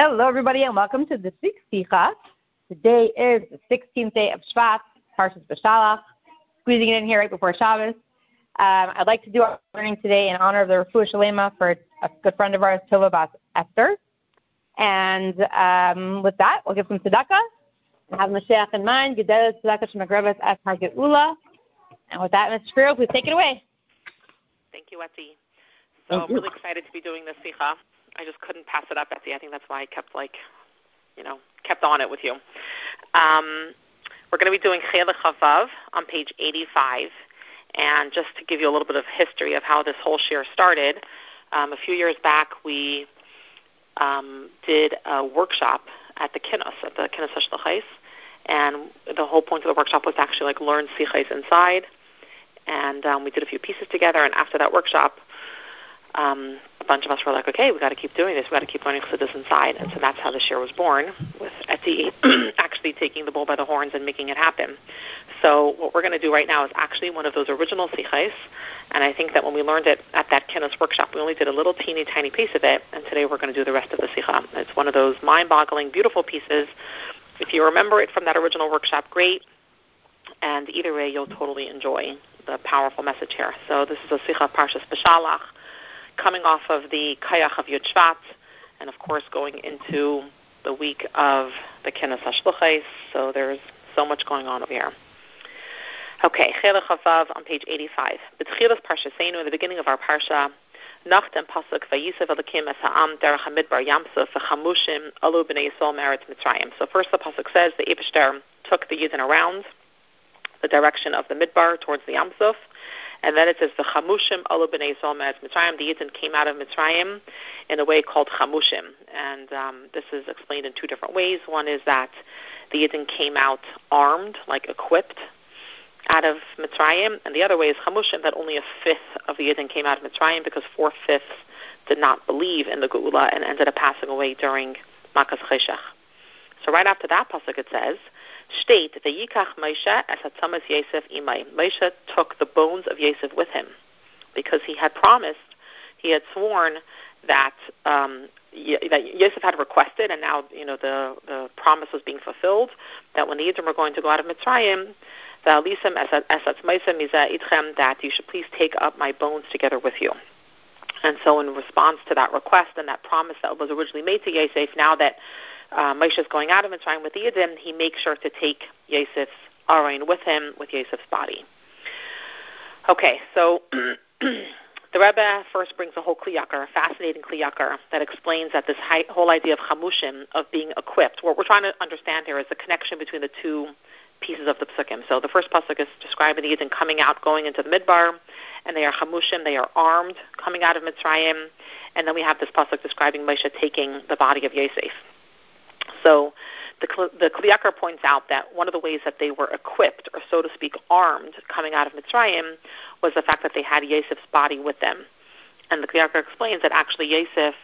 Hello, everybody, and welcome to the week's Sikha. Today is the 16th day of Shvat, Parshas Beshalach. Squeezing it in here right before Shabbos. Um, I'd like to do our learning today in honor of the Refuah Shalema for a good friend of ours, Tova Bas Esther. And um, with that, we'll give some tzedakah. Have Mashiach in mind. Gedelah tzedakah shemagreves es Ula. And with that, Ms. Shapiro, please take it away. Thank you, Etzi. So I'm really excited to be doing this Sikha. I just couldn't pass it up, Betsy. I think that's why I kept like, you know, kept on it with you. Um, we're going to be doing Chelech Chavav on page 85. And just to give you a little bit of history of how this whole share started, um, a few years back we um, did a workshop at the Kinnos, at the Kinnos HaShluchais. And the whole point of the workshop was to actually like learn Sichais inside. And um, we did a few pieces together. And after that workshop, um, a bunch of us were like, okay, we've got to keep doing this. We've got to keep learning Chassidus inside. And so that's how the share was born, with Etzi actually taking the bull by the horns and making it happen. So what we're going to do right now is actually one of those original sichais. And I think that when we learned it at that Kinnos workshop, we only did a little teeny tiny piece of it. And today we're going to do the rest of the sicha. It's one of those mind-boggling, beautiful pieces. If you remember it from that original workshop, great. And either way, you'll totally enjoy the powerful message here. So this is a sicha Parshas Beshalach coming off of the Kayach of Yud Shvat, and of course going into the week of the Kenes HaShluchais, so there's so much going on over here. Okay, Chavav on page 85. B'tchilas Parshasenu, in the beginning of our Parsha, Nacht and Pasuk Vayisev Elokim Es Derech HaMidbar Yamsuf V'chamushim Alu B'nei Yisrael Meretz Mitzrayim. So first the Pasuk says the Ebishter took the Yidden around the direction of the Midbar towards the Yamsuf, and then it says the Chamushim Alu B'nei Mitzrayim. The Yidden came out of Mitzrayim in a way called Chamushim, and um, this is explained in two different ways. One is that the Yidden came out armed, like equipped, out of Mitzrayim, and the other way is Chamushim, that only a fifth of the Yidden came out of Mitzrayim because four fifths did not believe in the Geula and ended up passing away during Makas Cheshach. So right after that pasuk it says, state yikach Moshe as Yosef imay. Moshe took the bones of Yosef with him because he had promised, he had sworn that um, that Yosef had requested, and now you know the the promise was being fulfilled. That when the Yidden were going to go out of Mitzrayim, that that you should please take up my bones together with you. And so, in response to that request and that promise that was originally made to Yosef, now that uh, Moshe is going out of Mitzrayim with the Yidden, he makes sure to take Yosef's Arain with him, with Yosef's body. Okay, so the Rebbe first brings a whole kliyakar, a fascinating kliyakar, that explains that this whole idea of chamushim, of being equipped, what we're trying to understand here is the connection between the two pieces of the psukim. So the first pasuk is describing the Yidden coming out, going into the midbar, and they are chamushim, they are armed, coming out of Mitzrayim, and then we have this pasuk describing Moshe taking the body of Yosef. So the, the Kliyakar points out that one of the ways that they were equipped, or so to speak, armed, coming out of Mitzrayim, was the fact that they had Yosef's body with them. And the Kliyakar explains that actually Yosef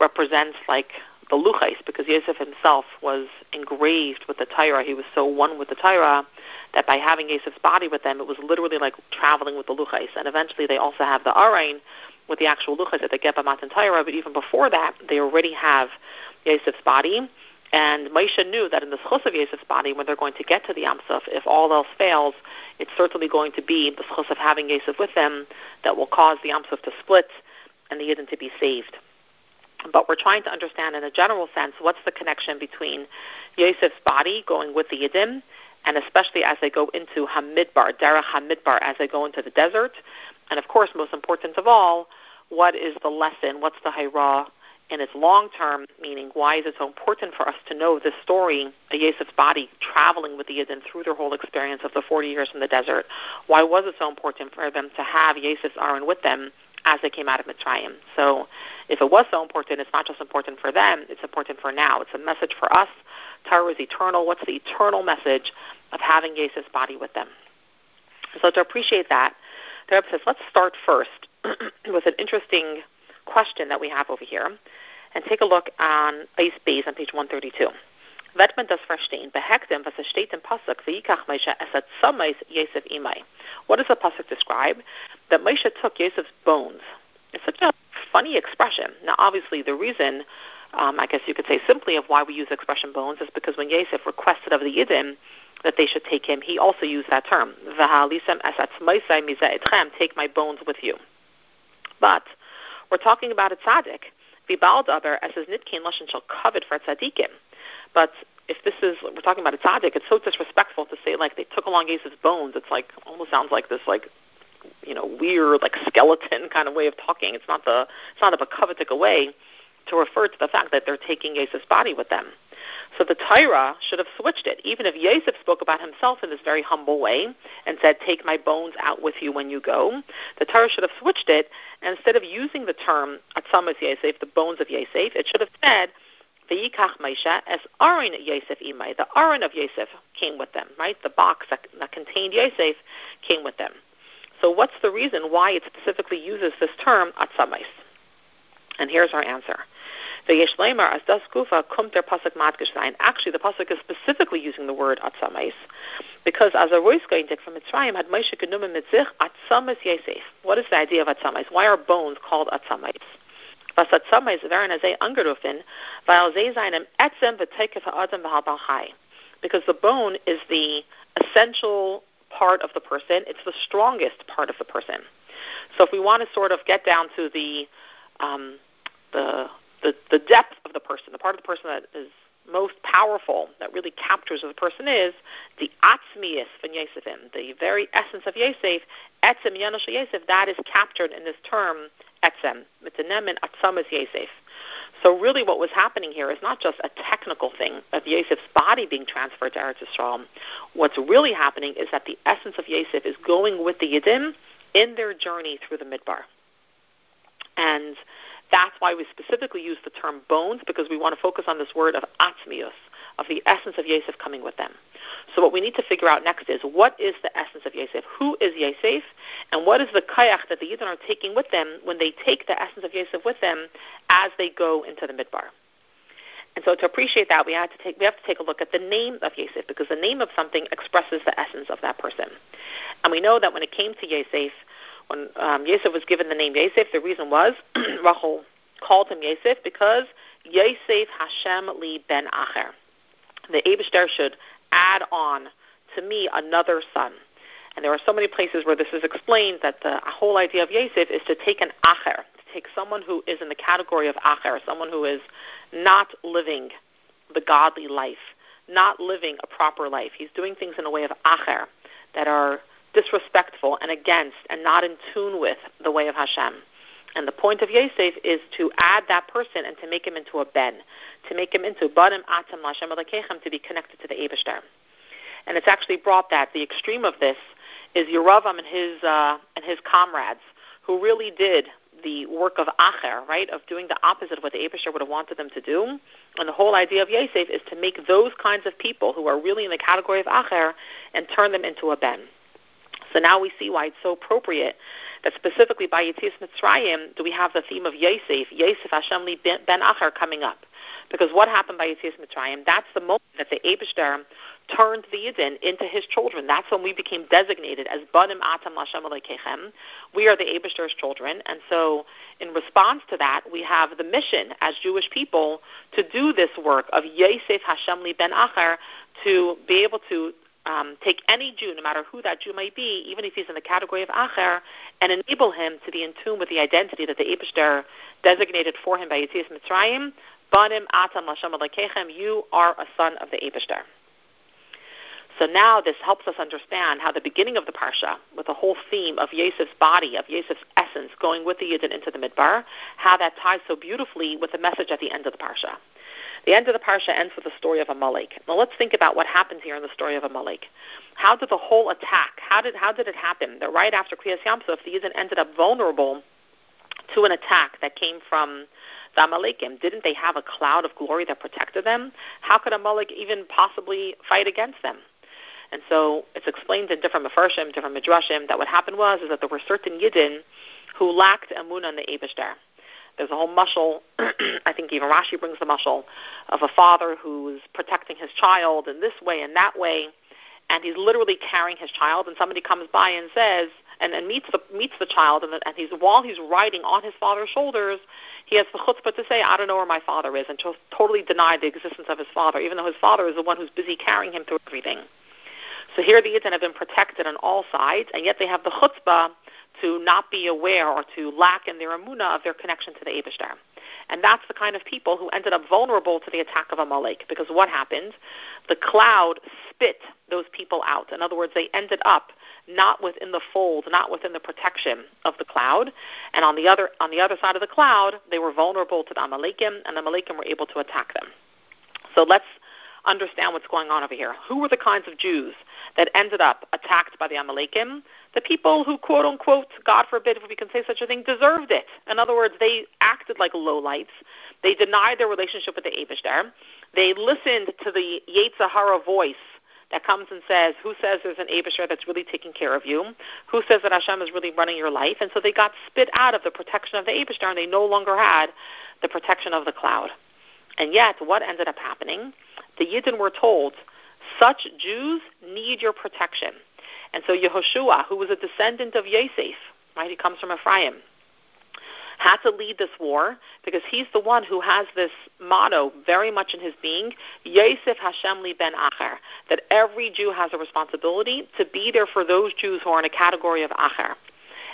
represents like the Luchais, because Yosef himself was engraved with the Torah. He was so one with the Torah that by having Yosef's body with them, it was literally like traveling with the Luchais. And eventually they also have the Arain with the actual Luchais at the Geba Matan Torah, but even before that, they already have Yosef's body and Moshe knew that in the schus of Yosef's body, when they're going to get to the Yamsuf, if all else fails, it's certainly going to be the schus of having Yosef with them that will cause the Yamsuf to split and the Yidden to be saved. But we're trying to understand in a general sense what's the connection between Yosef's body going with the Yidden, and especially as they go into Hamidbar, Derech Hamidbar, as they go into the desert. And of course, most important of all, what is the lesson? What's the Hayrah in its long term meaning, why is it so important for us to know this story of Yosef's body traveling with the Yidden through their whole experience of the 40 years in the desert? Why was it so important for them to have Yosef's Aaron with them as they came out of Mitzrayim? So, if it was so important, it's not just important for them, it's important for now. It's a message for us. Torah is eternal. What's the eternal message of having Yosef's body with them? So, to appreciate that, the Rebbe says, let's start first with an interesting question that we have over here and take a look on Eis Beis on page 132. Wird man das verstehen? Behektem, was es steht im Pasuk, V'yikach Moshe esat Yosef imai. What does the Pasuk describe? That Moshe took Yosef's bones. It's such a funny expression. Now, obviously, the reason um, I guess you could say simply, of why we use the expression bones is because when Yosef requested of the Yidden that they should take him, he also used that term, take my bones with you. But we're talking about a tzaddik, v'baldaber as his nitkin lashon shall covet for tzaddikim. But if this is we're talking about a tzaddik, it's so disrespectful to say like they took along Yosef's bones. It's like almost sounds like this like you know weird like skeleton kind of way of talking. It's not the it's not a covetic way to refer to the fact that they're taking Yosef's body with them. So the Torah should have switched it. Even if Yosef spoke about himself in this very humble way and said, "Take my bones out with you when you go," the Torah should have switched it. And instead of using the term "atzamas Yosef," the bones of Yosef, it should have said. V'yikach Moshe as Aaron Yosef imay. The Aaron of Yosef came with them, right? The box that, that contained Yosef came with them. So what's the reason why it specifically uses this term atzamais? And here's our answer. V'yeshleimer as das der pasuk madgish sein. Actually, the pasuk is specifically using the word atzamais because as a roisgoindik from Mitzrayim had Moshe genommen mit sich Yosef. What is the idea of atzamais? Why are bones called atzamais? Because the bone is the essential part of the person. It's the strongest part of the person. So if we want to sort of get down to the um, the, the the depth of the person, the part of the person that is most powerful, that really captures who the person is, the atzmius von Yosefim, the very essence of Yosef, etzem yanosh Yosef, that is captured in this term etzem, mitanem and atzamas Yosef. So really what was happening here is not just a technical thing of Yosef's body being transferred to Eretz Yisrael. What's really happening is that the essence of Yosef is going with the Yiddim in their journey through the Midbar. And that's why we specifically use the term bones, because we want to focus on this word of atzmius, of the essence of Yosef coming with them. So what we need to figure out next is, what is the essence of Yosef? Who is Yosef? And what is the kayach that the Yidden are taking with them when they take the essence of Yosef with them as they go into the midbar? And so to appreciate that, we have to take we have to take a look at the name of Yosef because the name of something expresses the essence of that person. And we know that when it came to Yosef, when um, Yosef was given the name Yosef, the reason was Rachel called him Yosef because Yosef Hashem li ben Acher. The Abishter should add on to me another son. And there are so many places where this is explained that the whole idea of Yosef is to take an Acher, to take someone who is in the category of Acher, someone who is not living the godly life, not living a proper life. He's doing things in a way of Acher that are disrespectful and against and not in tune with the way of Hashem. And the point of Yosef is to add that person and to make him into a ben, to make him into banim atam lashem to be connected to the Abishter. And it's actually brought that the extreme of this is Yeravam and his uh, and his comrades who really did the work of Acher, right, of doing the opposite of what the Abishter would have wanted them to do. And the whole idea of Yosef is to make those kinds of people who are really in the category of Acher and turn them into a Ben. So now we see why it's so appropriate that specifically by Yetzias Mitzrayim do we have the theme of Yosef, Yosef Hashem li ben Acher coming up. Because what happened by Yetzias Mitzrayim, that's the moment that the Abishter turned the Yidden into his children. That's when we became designated as Banim Atam Lashem. We are the Abishter's children. And so in response to that, we have the mission as Jewish people to do this work of Yosef Hashem li ben Acher to be able to um, take any Jew, no matter who that Jew might be, even if he's in the category of Acher, and enable him to be in tune with the identity that the Abishter designated for him by Yetzias Mitzrayim. Banim atam lashem alekechem, you are a son of the Abishter. So now this helps us understand how the beginning of the parsha, with the whole theme of Yosef's body, of Yosef's essence, going with the Yidden into the Midbar, how that ties so beautifully with the message at the end of the parsha. The end of the parsha ends with the story of Amalek. Now let's think about what happens here in the story of Amalek. How did the whole attack, how did, how did it happen that right after Kriyas Yamsuf, the Yidden ended up vulnerable to an attack that came from the Amalekim? Didn't they have a cloud of glory that protected them? How could Amalek even possibly fight against them? And so it's explained in different Mefarshim, different Midrashim, that what happened was is that there were certain Yidden who lacked Amun on the Abishter. There's a whole mushal, I think even Rashi brings the mushal, of a father who's protecting his child in this way and that way. and he's literally carrying his child, and somebody comes by and says, and, and meets the meets the child, and, the, and he's while he's riding on his father's shoulders, he has the chutzpah to say, "I don't know where my father is," and to totally deny the existence of his father, even though his father is the one who's busy carrying him through everything. So here the Yidden have been protected on all sides, and yet they have the chutzpah to not be aware or to lack in their amuna of their connection to the Abishtar. And that's the kind of people who ended up vulnerable to the attack of Amalek. Because what happened? The cloud spit those people out. In other words, they ended up not within the fold, not within the protection of the cloud. And on the other on the other side of the cloud, they were vulnerable to the Amalekim, and the Amalekim were able to attack them. So let's understand what's going on over here. Who were the kinds of Jews that ended up attacked by the Amalekim? The people who, quote unquote, God forbid if we can say such a thing, deserved it. In other words, they acted like lowlights. They denied their relationship with the Abishter. They listened to the Yetzirah voice that comes and says, who says there's an Abishter that's really taking care of you? Who says that Hashem is really running your life? And so they got spit out of the protection of the Abishter, and they no longer had the protection of the cloud. And yet, what ended up happening? The Yidden were told, such Jews need your protection. And so Yehoshua, who was a descendant of Yosef, right, he comes from Ephraim, had to lead this war because he's the one who has this motto very much in his being, Yosef Hashem li ben Acher, that every Jew has a responsibility to be there for those Jews who are in a category of Acher.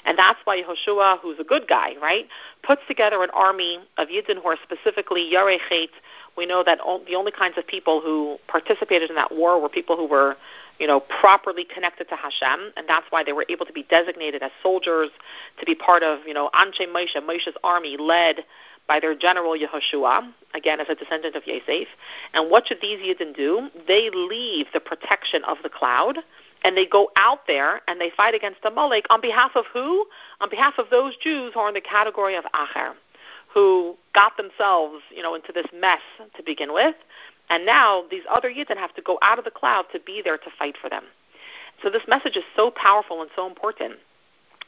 And that's why Yehoshua, who's a good guy, right, puts together an army of Yidden who are specifically Yarechet. We know that the only kinds of people who participated in that war were people who were, you know, properly connected to Hashem, and that's why they were able to be designated as soldiers, to be part of, you know, Anshe Moshe, Moshe's army led by their general Yehoshua, again as a descendant of Yosef. And what should these Yidden do? They leave the protection of the cloud and they go out there and they fight against Amalek on behalf of who? On behalf of those Jews who are in the category of Acher, who got themselves, you know, into this mess to begin with, and now these other Yidden have to go out of the cloud to be there to fight for them. So this message is so powerful and so important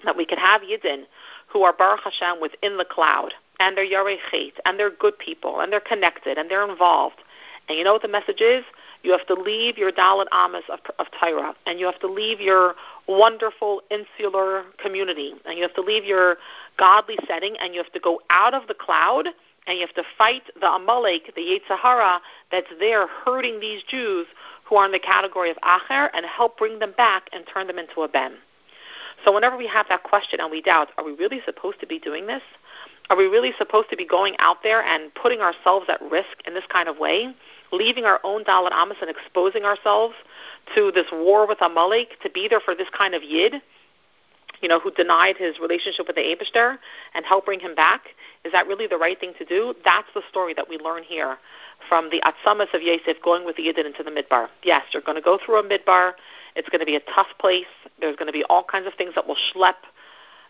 that we can have Yidden who are Baruch Hashem within the cloud, and they're Yarei and they're good people, and they're connected, and they're involved. And you know what the message is? You have to leave your Dalit Amas of, of Tyra, and you have to leave your wonderful insular community, and you have to leave your godly setting, and you have to go out of the cloud, and you have to fight the Amalek, the Yetzirah, that's there hurting these Jews who are in the category of Acher, and help bring them back and turn them into a Ben. So whenever we have that question and we doubt, are we really supposed to be doing this? Are we really supposed to be going out there and putting ourselves at risk in this kind of way? leaving our own Dalit Amas and exposing ourselves to this war with Amalek to be there for this kind of Yid, you know, who denied his relationship with the Abishter and help bring him back? Is that really the right thing to do? That's the story that we learn here from the Atzamas of Yosef going with the Yidden into the Midbar. Yes, you're going to go through a Midbar. It's going to be a tough place. There's going to be all kinds of things that will schlep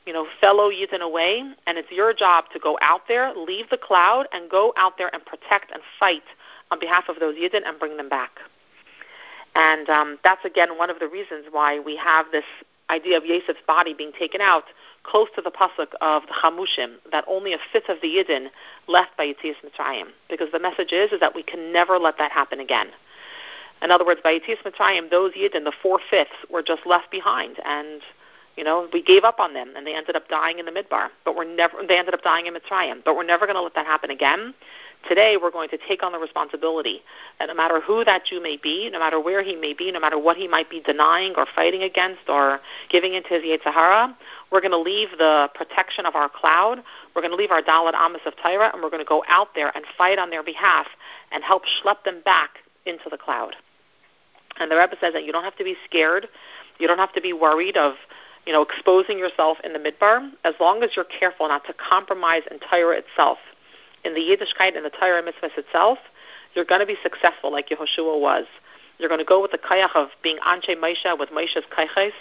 you know, fellow Yidden away, and it's your job to go out there, leave the cloud, and go out there and protect and fight on behalf of those Yidden and bring them back. And um, that's again one of the reasons why we have this idea of Yosef's body being taken out close to the pasuk of the Chamushim, that only a fifth of the Yidden left by Yitzias Mitzrayim. Because the message is, is that we can never let that happen again. In other words, by Yitzias Mitzrayim, those Yidden, the four-fifths, were just left behind. And you know, we gave up on them, and they ended up dying in the midbar. But we're never. They ended up dying in Mitzrayim. But we're never going to let that happen again. Today, we're going to take on the responsibility that no matter who that Jew may be, no matter where he may be, no matter what he might be denying or fighting against or giving into his Yetzirah, we're going to leave the protection of our cloud. We're going to leave our Dalit Amas of Tyra, and we're going to go out there and fight on their behalf and help schlep them back into the cloud. And the Rebbe says that you don't have to be scared. You don't have to be worried of you know, exposing yourself in the midbar, as long as you're careful not to compromise in Torah itself. In the Yiddishkeit and the Torah mitzvah itself, you're going to be successful like Yehoshua was. You're going to go with the kayach of being Anshe Moshe with Moshe's kayches.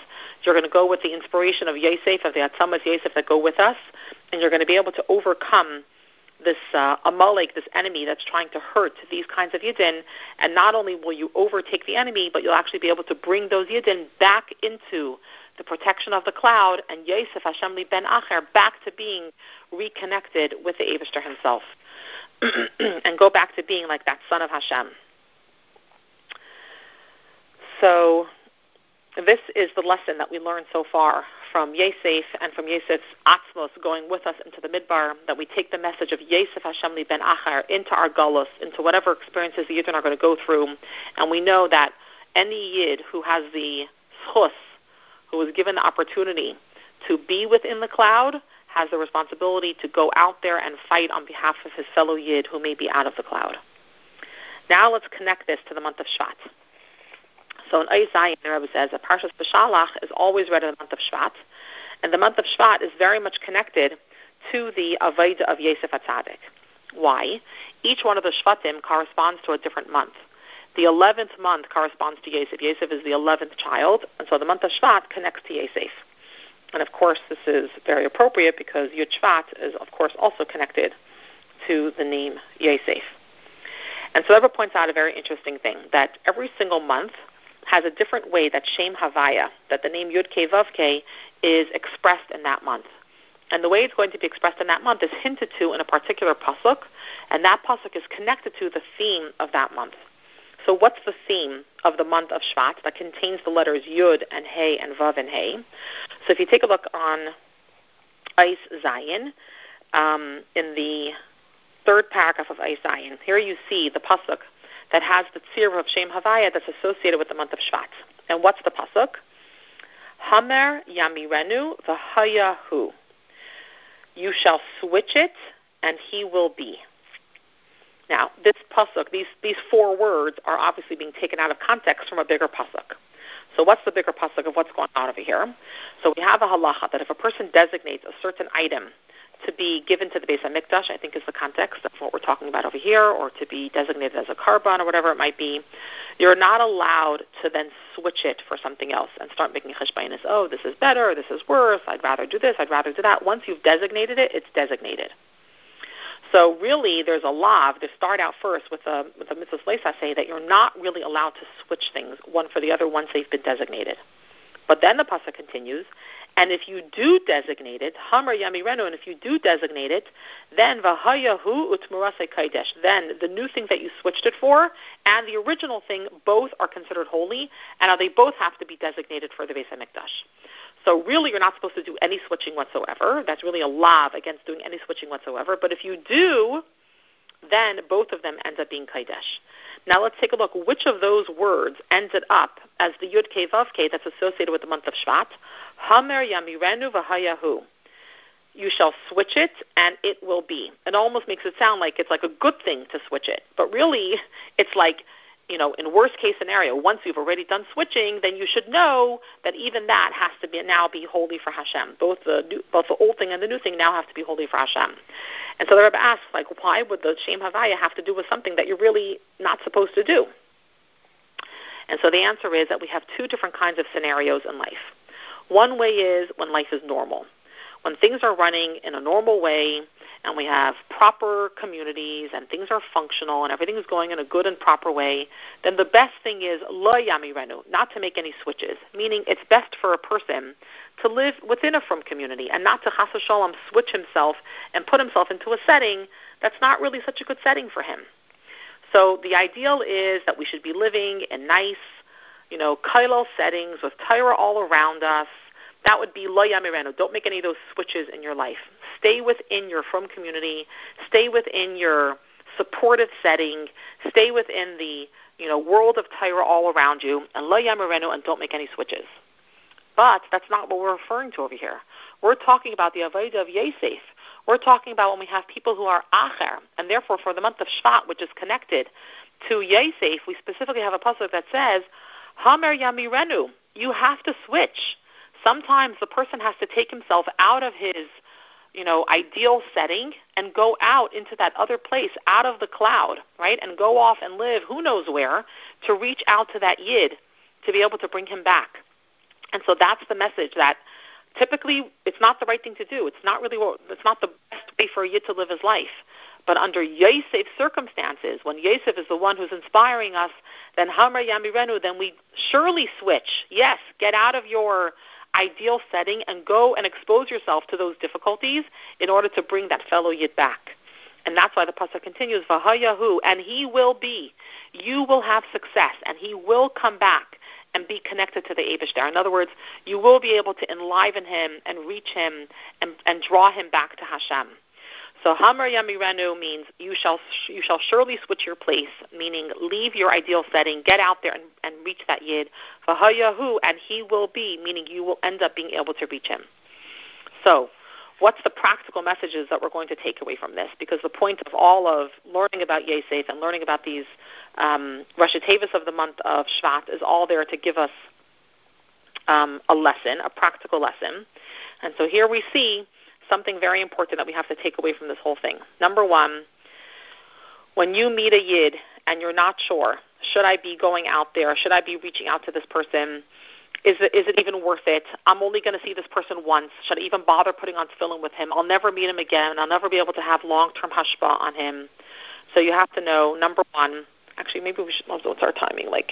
You're going to go with the inspiration of Yosef, of the Atzamas Yosef that go with us, and you're going to be able to overcome this uh, Amalek, this enemy that's trying to hurt these kinds of Yidden. And not only will you overtake the enemy, but you'll actually be able to bring those Yidden back into the protection of the cloud, and Yosef Hashem ben Acher back to being reconnected with the Abishter himself, and go back to being like that son of Hashem. So this is the lesson that we learned so far from Yosef and from Yosef's Atzmos going with us into the Midbar, that we take the message of Yosef Hashem ben Achar into our gullus, into whatever experiences the Yidden are going to go through, and we know that any Yid who has the schus, who is given the opportunity to be within the cloud, has the responsibility to go out there and fight on behalf of his fellow Yid who may be out of the cloud. Now let's connect this to the month of Shvat. So in Eis Hey, the Rebbe says that Parshas Beshalach is always read in the month of Shvat, and the month of Shvat is very much connected to the Avodah of Yosef Atzadik. Why? Each one of the Shvatim corresponds to a different month. The 11th month corresponds to Yosef. Yosef is the 11th child, and so the month of Shvat connects to Yosef. And of course, this is very appropriate because Yud Shvat is, of course, also connected to the name Yosef. And so Rebbe points out a very interesting thing that every single month has a different way that Shem Havaya, that the name Yud Ke Vav Ke, is expressed in that month. And the way it's going to be expressed in that month is hinted to in a particular pasuk, and that pasuk is connected to the theme of that month. So what's the theme of the month of Shvat that contains the letters Yud and Hey and Vav and Hey? So if you take a look on Eis Zayin, um, in the third paragraph of Eis Zayin, here you see the pasuk that has the tzir of Shem Havaya that's associated with the month of Shvat. And what's the pasuk? Hamer Yamirenu v'hayahu. You shall switch it, and he will be. Now, this pasuk, these these four words are obviously being taken out of context from a bigger pasuk. So, what's the bigger pasuk of what's going on over here? So, we have a halacha that if a person designates a certain item to be given to the Beis Hamikdash, I think is the context of what we're talking about over here, or to be designated as a korban or whatever it might be, you're not allowed to then switch it for something else and start making cheshbainis. Oh, this is better, this is worse, I'd rather do this, I'd rather do that. Once you've designated it, it's designated. So really, there's a law to start out first with a with a mitzvah say that you're not really allowed to switch things one for the other once they've been designated. But then the pasuk continues, and if you do designate it, Hamar Yamirenu, and if you do designate it, then Vahayahu Utmurase Kaidesh. Then the new thing that you switched it for and the original thing both are considered holy, and they both have to be designated for the Beis Hamikdash. So really, you're not supposed to do any switching whatsoever. That's really a lav against doing any switching whatsoever. But if you do, then both of them end up being Kaidesh. Now let's take a look. Which of those words ended up as the Yud Ke Vav Ke that's associated with the month of Shvat? Hamer Yamirenu V'hayahu. You shall switch it, and it will be. It almost makes it sound like it's like a good thing to switch it, but really, it's like you know, in worst case scenario, once you've already done switching, then you should know that even that has to be now be holy for Hashem. Both the new, both the old thing and the new thing now have to be holy for Hashem. And so the Rebbe asks, like, why would the Shem Havaya have to do with something that you're really not supposed to do? And so the answer is that we have two different kinds of scenarios in life. One way is when life is normal. When things are running in a normal way, and we have proper communities and things are functional and everything is going in a good and proper way, then the best thing is lo yamirenu, not to make any switches. Meaning it's best for a person to live within a frum community and not to chas shalom switch himself and put himself into a setting that's not really such a good setting for him. So the ideal is that we should be living in nice, you know, kailal settings with Torah all around us, that would be lo yamirenu. Don't make any of those switches in your life. Stay within your frum community. Stay within your supportive setting. Stay within the you know world of Torah all around you, and lo yamirenu, and don't make any switches. But that's not what we're referring to over here. We're talking about the avodah of Yosef. We're talking about when we have people who are acher, and therefore for the month of Shvat, which is connected to Yosef, we specifically have a pasuk that says, Hamer Yamirenu, you have to switch sometimes the person has to take himself out of his you know ideal setting and go out into that other place out of the cloud right? And go off and live who knows where to reach out to that yid to be able to bring him back. And so that's the message that typically it's not the right thing to do. It's not really what, it's not the best way for a yid to live his life. But under Yosef's circumstances, when Yosef is the one who's inspiring us, then Hamar Yamirenu, then we surely switch. Yes, get out of your ideal setting and go and expose yourself to those difficulties in order to bring that fellow yid back. And that's why the pasuk continues, Vahayahu, and he will be. You will have success, and he will come back, and be connected to the Abishtar. In other words, you will be able to enliven him and reach him and, and draw him back to Hashem. So Hamar Yamirenu means you shall you shall surely switch your place, meaning leave your ideal setting, get out there and, and reach that yid. Vahayahu, and he will be, meaning you will end up being able to reach him. So, what's the practical messages that we're going to take away from this? Because the point of all of learning about Yosef and learning about these um, Rosh of the month of Shvat is all there to give us um, a lesson, a practical lesson. And so here we see something very important that we have to take away from this whole thing. Number one, when you meet a yid and you're not sure, should I be going out there? Should I be reaching out to this person? Is it, is it even worth it? I'm only going to see this person once. Should I even bother putting on tefillin with him? I'll never meet him again. I'll never be able to have long-term hashpa on him. So you have to know, number one, actually, maybe we should, what's our timing? Like,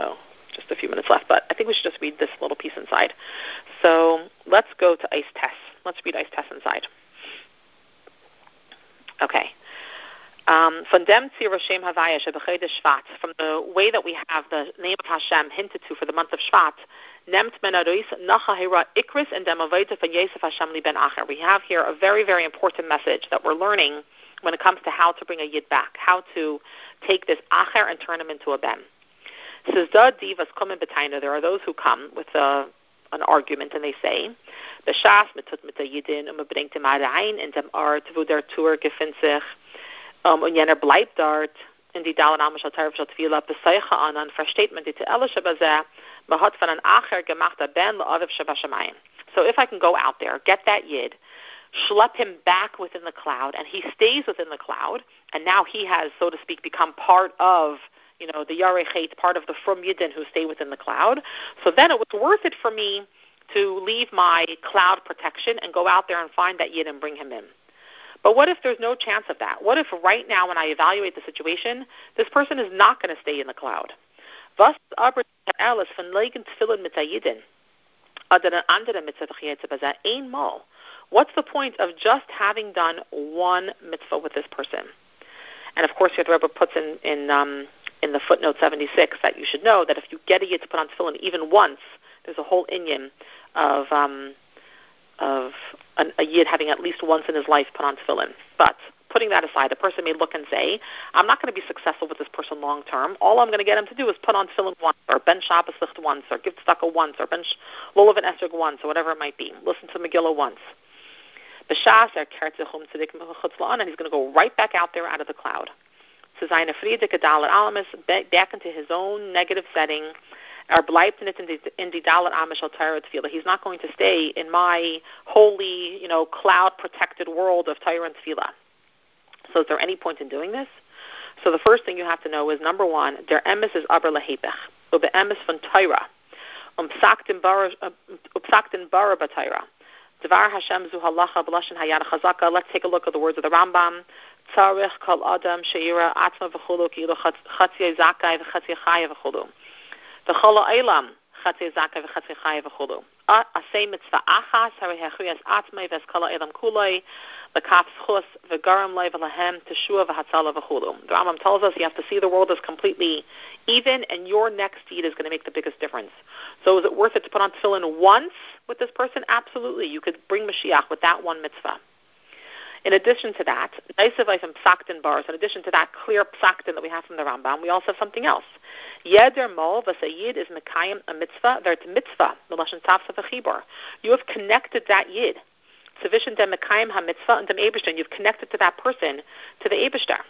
oh, just a few minutes left, but I think we should just read this little piece inside. So let's go to Eis Tess. Let's read Eis Tess inside. Okay. Um, from the way that we have the name of Hashem hinted to for the month of Shvat, Ikris and for Hashem Li Ben. We have here a very, very important message that we're learning when it comes to how to bring a Yid back, how to take this Acher and turn him into a Ben. There are those who come with a an argument and they say, Beshas mitut mit der Yidin und man bringt ihm rein in dem Ort, wo der Tour gefindt sich um, und jener bleibt dort in die Dalen Amish al-Tarif shal-Tvila beseiche an, dann versteht man die Te'ele Shabazeh, man hat von einem Acher gemacht, a Ben la'aviv Shabashamayim. So if I can go out there, get that Yid, schlep him back within the cloud, and he stays within the cloud, and now he has, so to speak, become part of you know, the Yarechet, part of the Frum Yidden who stay within the cloud. So then it was worth it for me to leave my cloud protection and go out there and find that Yid and bring him in. But what if there's no chance of that? What if right now when I evaluate the situation, this person is not going to stay in the cloud? What's the point of just having done one mitzvah with this person? And of course, the Rebbe puts in in um, in the footnote 76 that you should know that if you get a yid to put on tefillin even once, there's a whole inyan of um, of an, a yid having at least once in his life put on tefillin. But putting that aside, the person may look and say, I'm not going to be successful with this person long term. All I'm going to get him to do is put on tefillin once, or ben Shabbos once, or give tzedakah once, or ben lulav and esrog once, or whatever it might be. Listen to Megillah once. B'shas er and he's going to go right back out there out of the cloud zu seiner Friedeke Dalet Alamis, back into his own negative setting, er or bleibt in die, in die Dalet Amish Al He's not going to stay in my holy, you know, cloud-protected world of Torah and. So is there any point in doing this? So the first thing you have to know is, number one, der emes is aber lehepech, ube emes von Torah, um psakt in bara uh, um, b'Torah. Devar Hashem zu halacha b'lashin hayad chazaka. Let's take a look at the words of the Rambam. Tzarich kol adam sheira atma v'chulu ki chatzia zakai v'chatzia chaya v'chulu. V'cholo eilam chatzia zakai v'chatzia chaya v'chulu. Asay mitzvah achas hari hechuyas atma v'es kol eilam kuloi l'kaf schus v'garam lei v'lahem teshua v'hatzala v'chulu. The Rambam tells us you have to see the world as completely even and your next deed is going to make the biggest difference. So is it worth it to put on tefillin once with this person? Absolutely. You could bring Mashiach with that one mitzvah. In addition to that, Naisavais and Psaktin bars, in addition to that clear Psaktin that we have from the Rambam, we also have something else. Yeder Mol Vasayid is Mekayim a mitzvah, there's mitzvah, Melashan Tafsa V'chibor. You have connected that Yid. Sufficient dem Mekayim ha-mitzvah and dem Eberster, you've connected to that person, to the Eberster.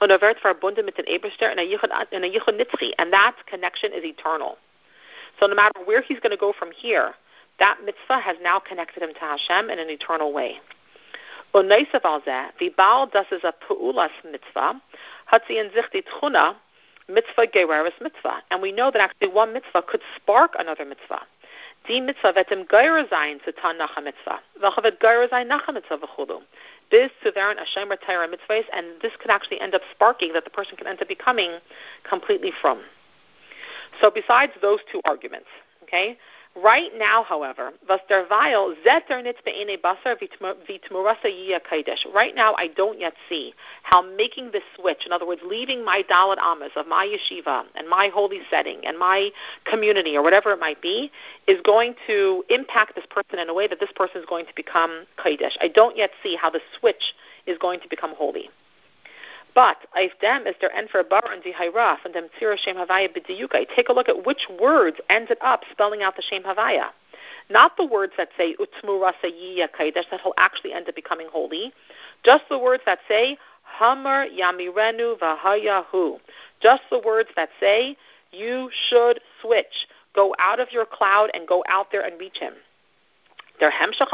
Und er wird verbunden mit dem in a Yichud Nitzchi, and that connection is eternal. So no matter where he's going to go from here, that mitzvah has now connected him to Hashem in an eternal way. Und Neusav al zeh, bald das ist a Pu'ulas mitzvah, hat sie in sich die Tchuna, mitzvah gereris mitzvah. And we know that actually one mitzvah could spark another mitzvah. Die mitzvah wird im Geir sein zu tan nach mitzvah. Wird Geir sein nach mitzvah v'chudu. Bis zu wären a shemer Torah mitzvahs, and this could actually end up sparking that the person can end up becoming completely frum. So besides those two arguments, okay, Right now, however. Right now, I don't yet see how making this switch, in other words, leaving my dalit amas of my yeshiva and my holy setting and my community or whatever it might be, is going to impact this person in a way that this person is going to become kaidesh. I don't yet see how the switch is going to become holy. But if dem is there enfer bar and dihayraf and dem tzira shem havaya b'diyukai. Take a look at which words ended up spelling out the shem havaya. Not the words that say utmu rasa kaidesh that will actually end up becoming holy. Just the words that say hamar yamirenu vahayahu. Just the words that say you should switch. Go out of your cloud and go out there and reach him. Their hemshach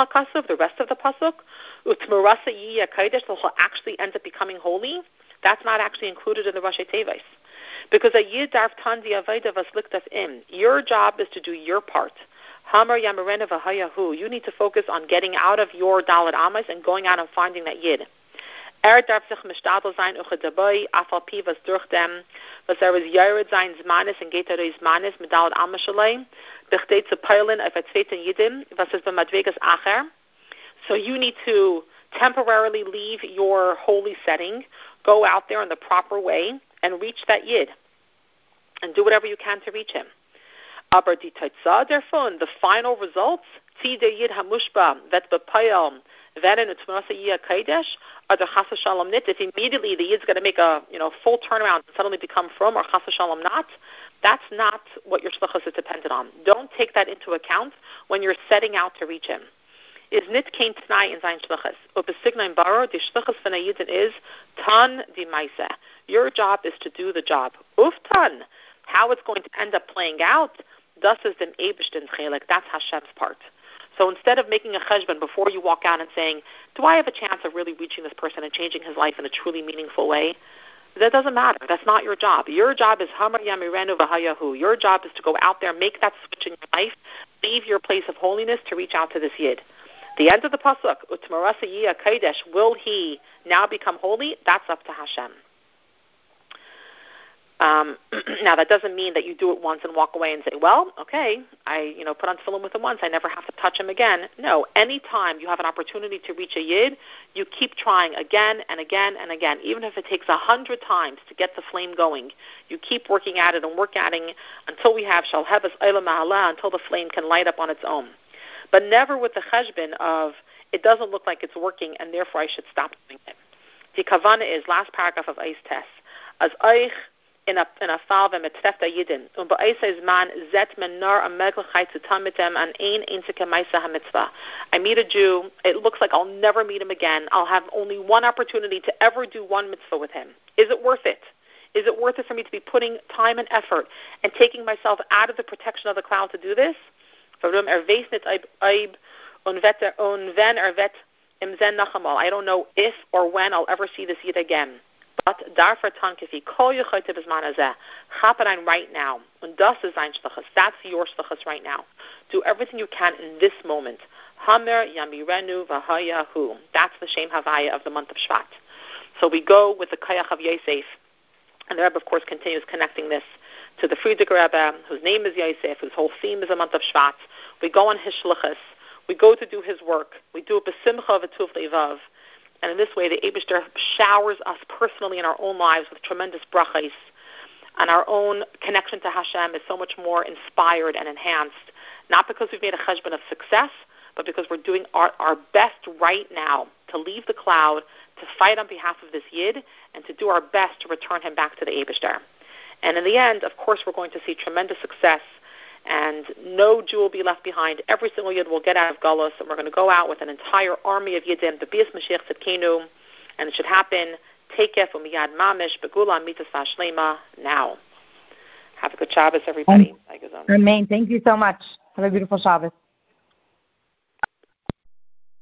the rest of the pasuk, utmurasa yiya kaidesh, that will actually end up becoming holy. That's not actually included in the Rashi Tevis. Because a yid darf tandi aveda vas im. Your job is to do your part. Hamar yamarena v'hayahu. You need to focus on getting out of your dalit amas and going out and finding that yid. Er darf sich mishtadel sein uche dabei, afal pi was durch dem, was er was jared sein zmanis and geht er zmanis mit dalit amas shalei, bechdeit zu peilen auf a zweiten yidim, was es b'madvegas acher. So you need to temporarily leave your holy setting, go out there in the proper way, and reach that yid. And do whatever you can to reach him. Aber die the final results, der Yid hamushba, vet bepayel, veren utmasa yia kaidesh, or the chasa shalom nit, if immediately the Yid's going to make a you know full turnaround and suddenly become frum, or chasa shalom not, that's not what your shlichus is dependent on. Don't take that into account when you're setting out to reach him is nit kein tnai in sein shlichus. Ob es signain baro, die shlichus von is tan di maisa. Your job is to do the job. Uf. How it's going to end up playing out, thus is den ebishtin chelik. That's Hashem's part. So instead of making a cheshbon before you walk out and saying, do I have a chance of really reaching this person and changing his life in a truly meaningful way? That doesn't matter. That's not your job. Your job is Hamar Yamirenu Vahayahu. Your job is to go out there, make that switch in your life, leave your place of holiness to reach out to this Yid. The end of the pasuk, Utmarasa Yia Kaidesh, will he now become holy? That's up to Hashem. Um, now that doesn't mean that you do it once and walk away and say, "Well, okay, I you know put on tefillin with him once, I never have to touch him again." No, anytime you have an opportunity to reach a yid, you keep trying again and again and again, even if it takes a hundred times to get the flame going. You keep working at it and work at it until we have shalhebas mahala, until the flame can light up on its own but never with the cheshbon of it doesn't look like it's working and therefore I should stop doing it. The kavana is last paragraph of Eis Tess. As Eich in a in a fall wenn yidin und bei Eis is man zet men a möglichkeit zu tun mit dem an ein einzige. I meet a Jew, it looks like I'll never meet him again. I'll have only one opportunity to ever do one mitzvah with him. Is it worth it? Is it worth it for me to be putting time and effort and taking myself out of the protection of the cloud to do this? Warum er ob und, vet, und wenn er wird im Zen noch. I don't know if or when I'll ever see this yet again. But darfur tankifi kol yechote bezman hazeh. Chap it right now. Und das ist ein shlichus. That's your shlichus right now. Do everything you can in this moment. Hamer yamirenu v'hayahu. That's the Shem Havaya of the month of Shvat. So we go with the Kayach of Yosef. And the Rebbe, of course, continues connecting this to the Frierdiker Rebbe, whose name is Yosef, whose whole theme is a month of Shvat. We go on his shlichus. We go to do his work. We do it besimcha v'tuv levav. And in this way, the Abishter showers us personally in our own lives with tremendous brachas. And our own connection to Hashem is so much more inspired and enhanced, not because we've made a cheshbon of success, but because we're doing our, our best right now to leave the cloud, to fight on behalf of this Yid, and to do our best to return him back to the Abishter. And in the end, of course, we're going to see tremendous success, and no Jew will be left behind. Every single Yid will get out of Gullus, and we're going to go out with an entire army of Yidim, the Bias Mashiach Tzidkenu, and it should happen, Tekef Umiyad Mamish, Begula Mitzvah Shlema, now. Have a good Shabbos, everybody. Amen. Thank you so much. Have a beautiful Shabbos.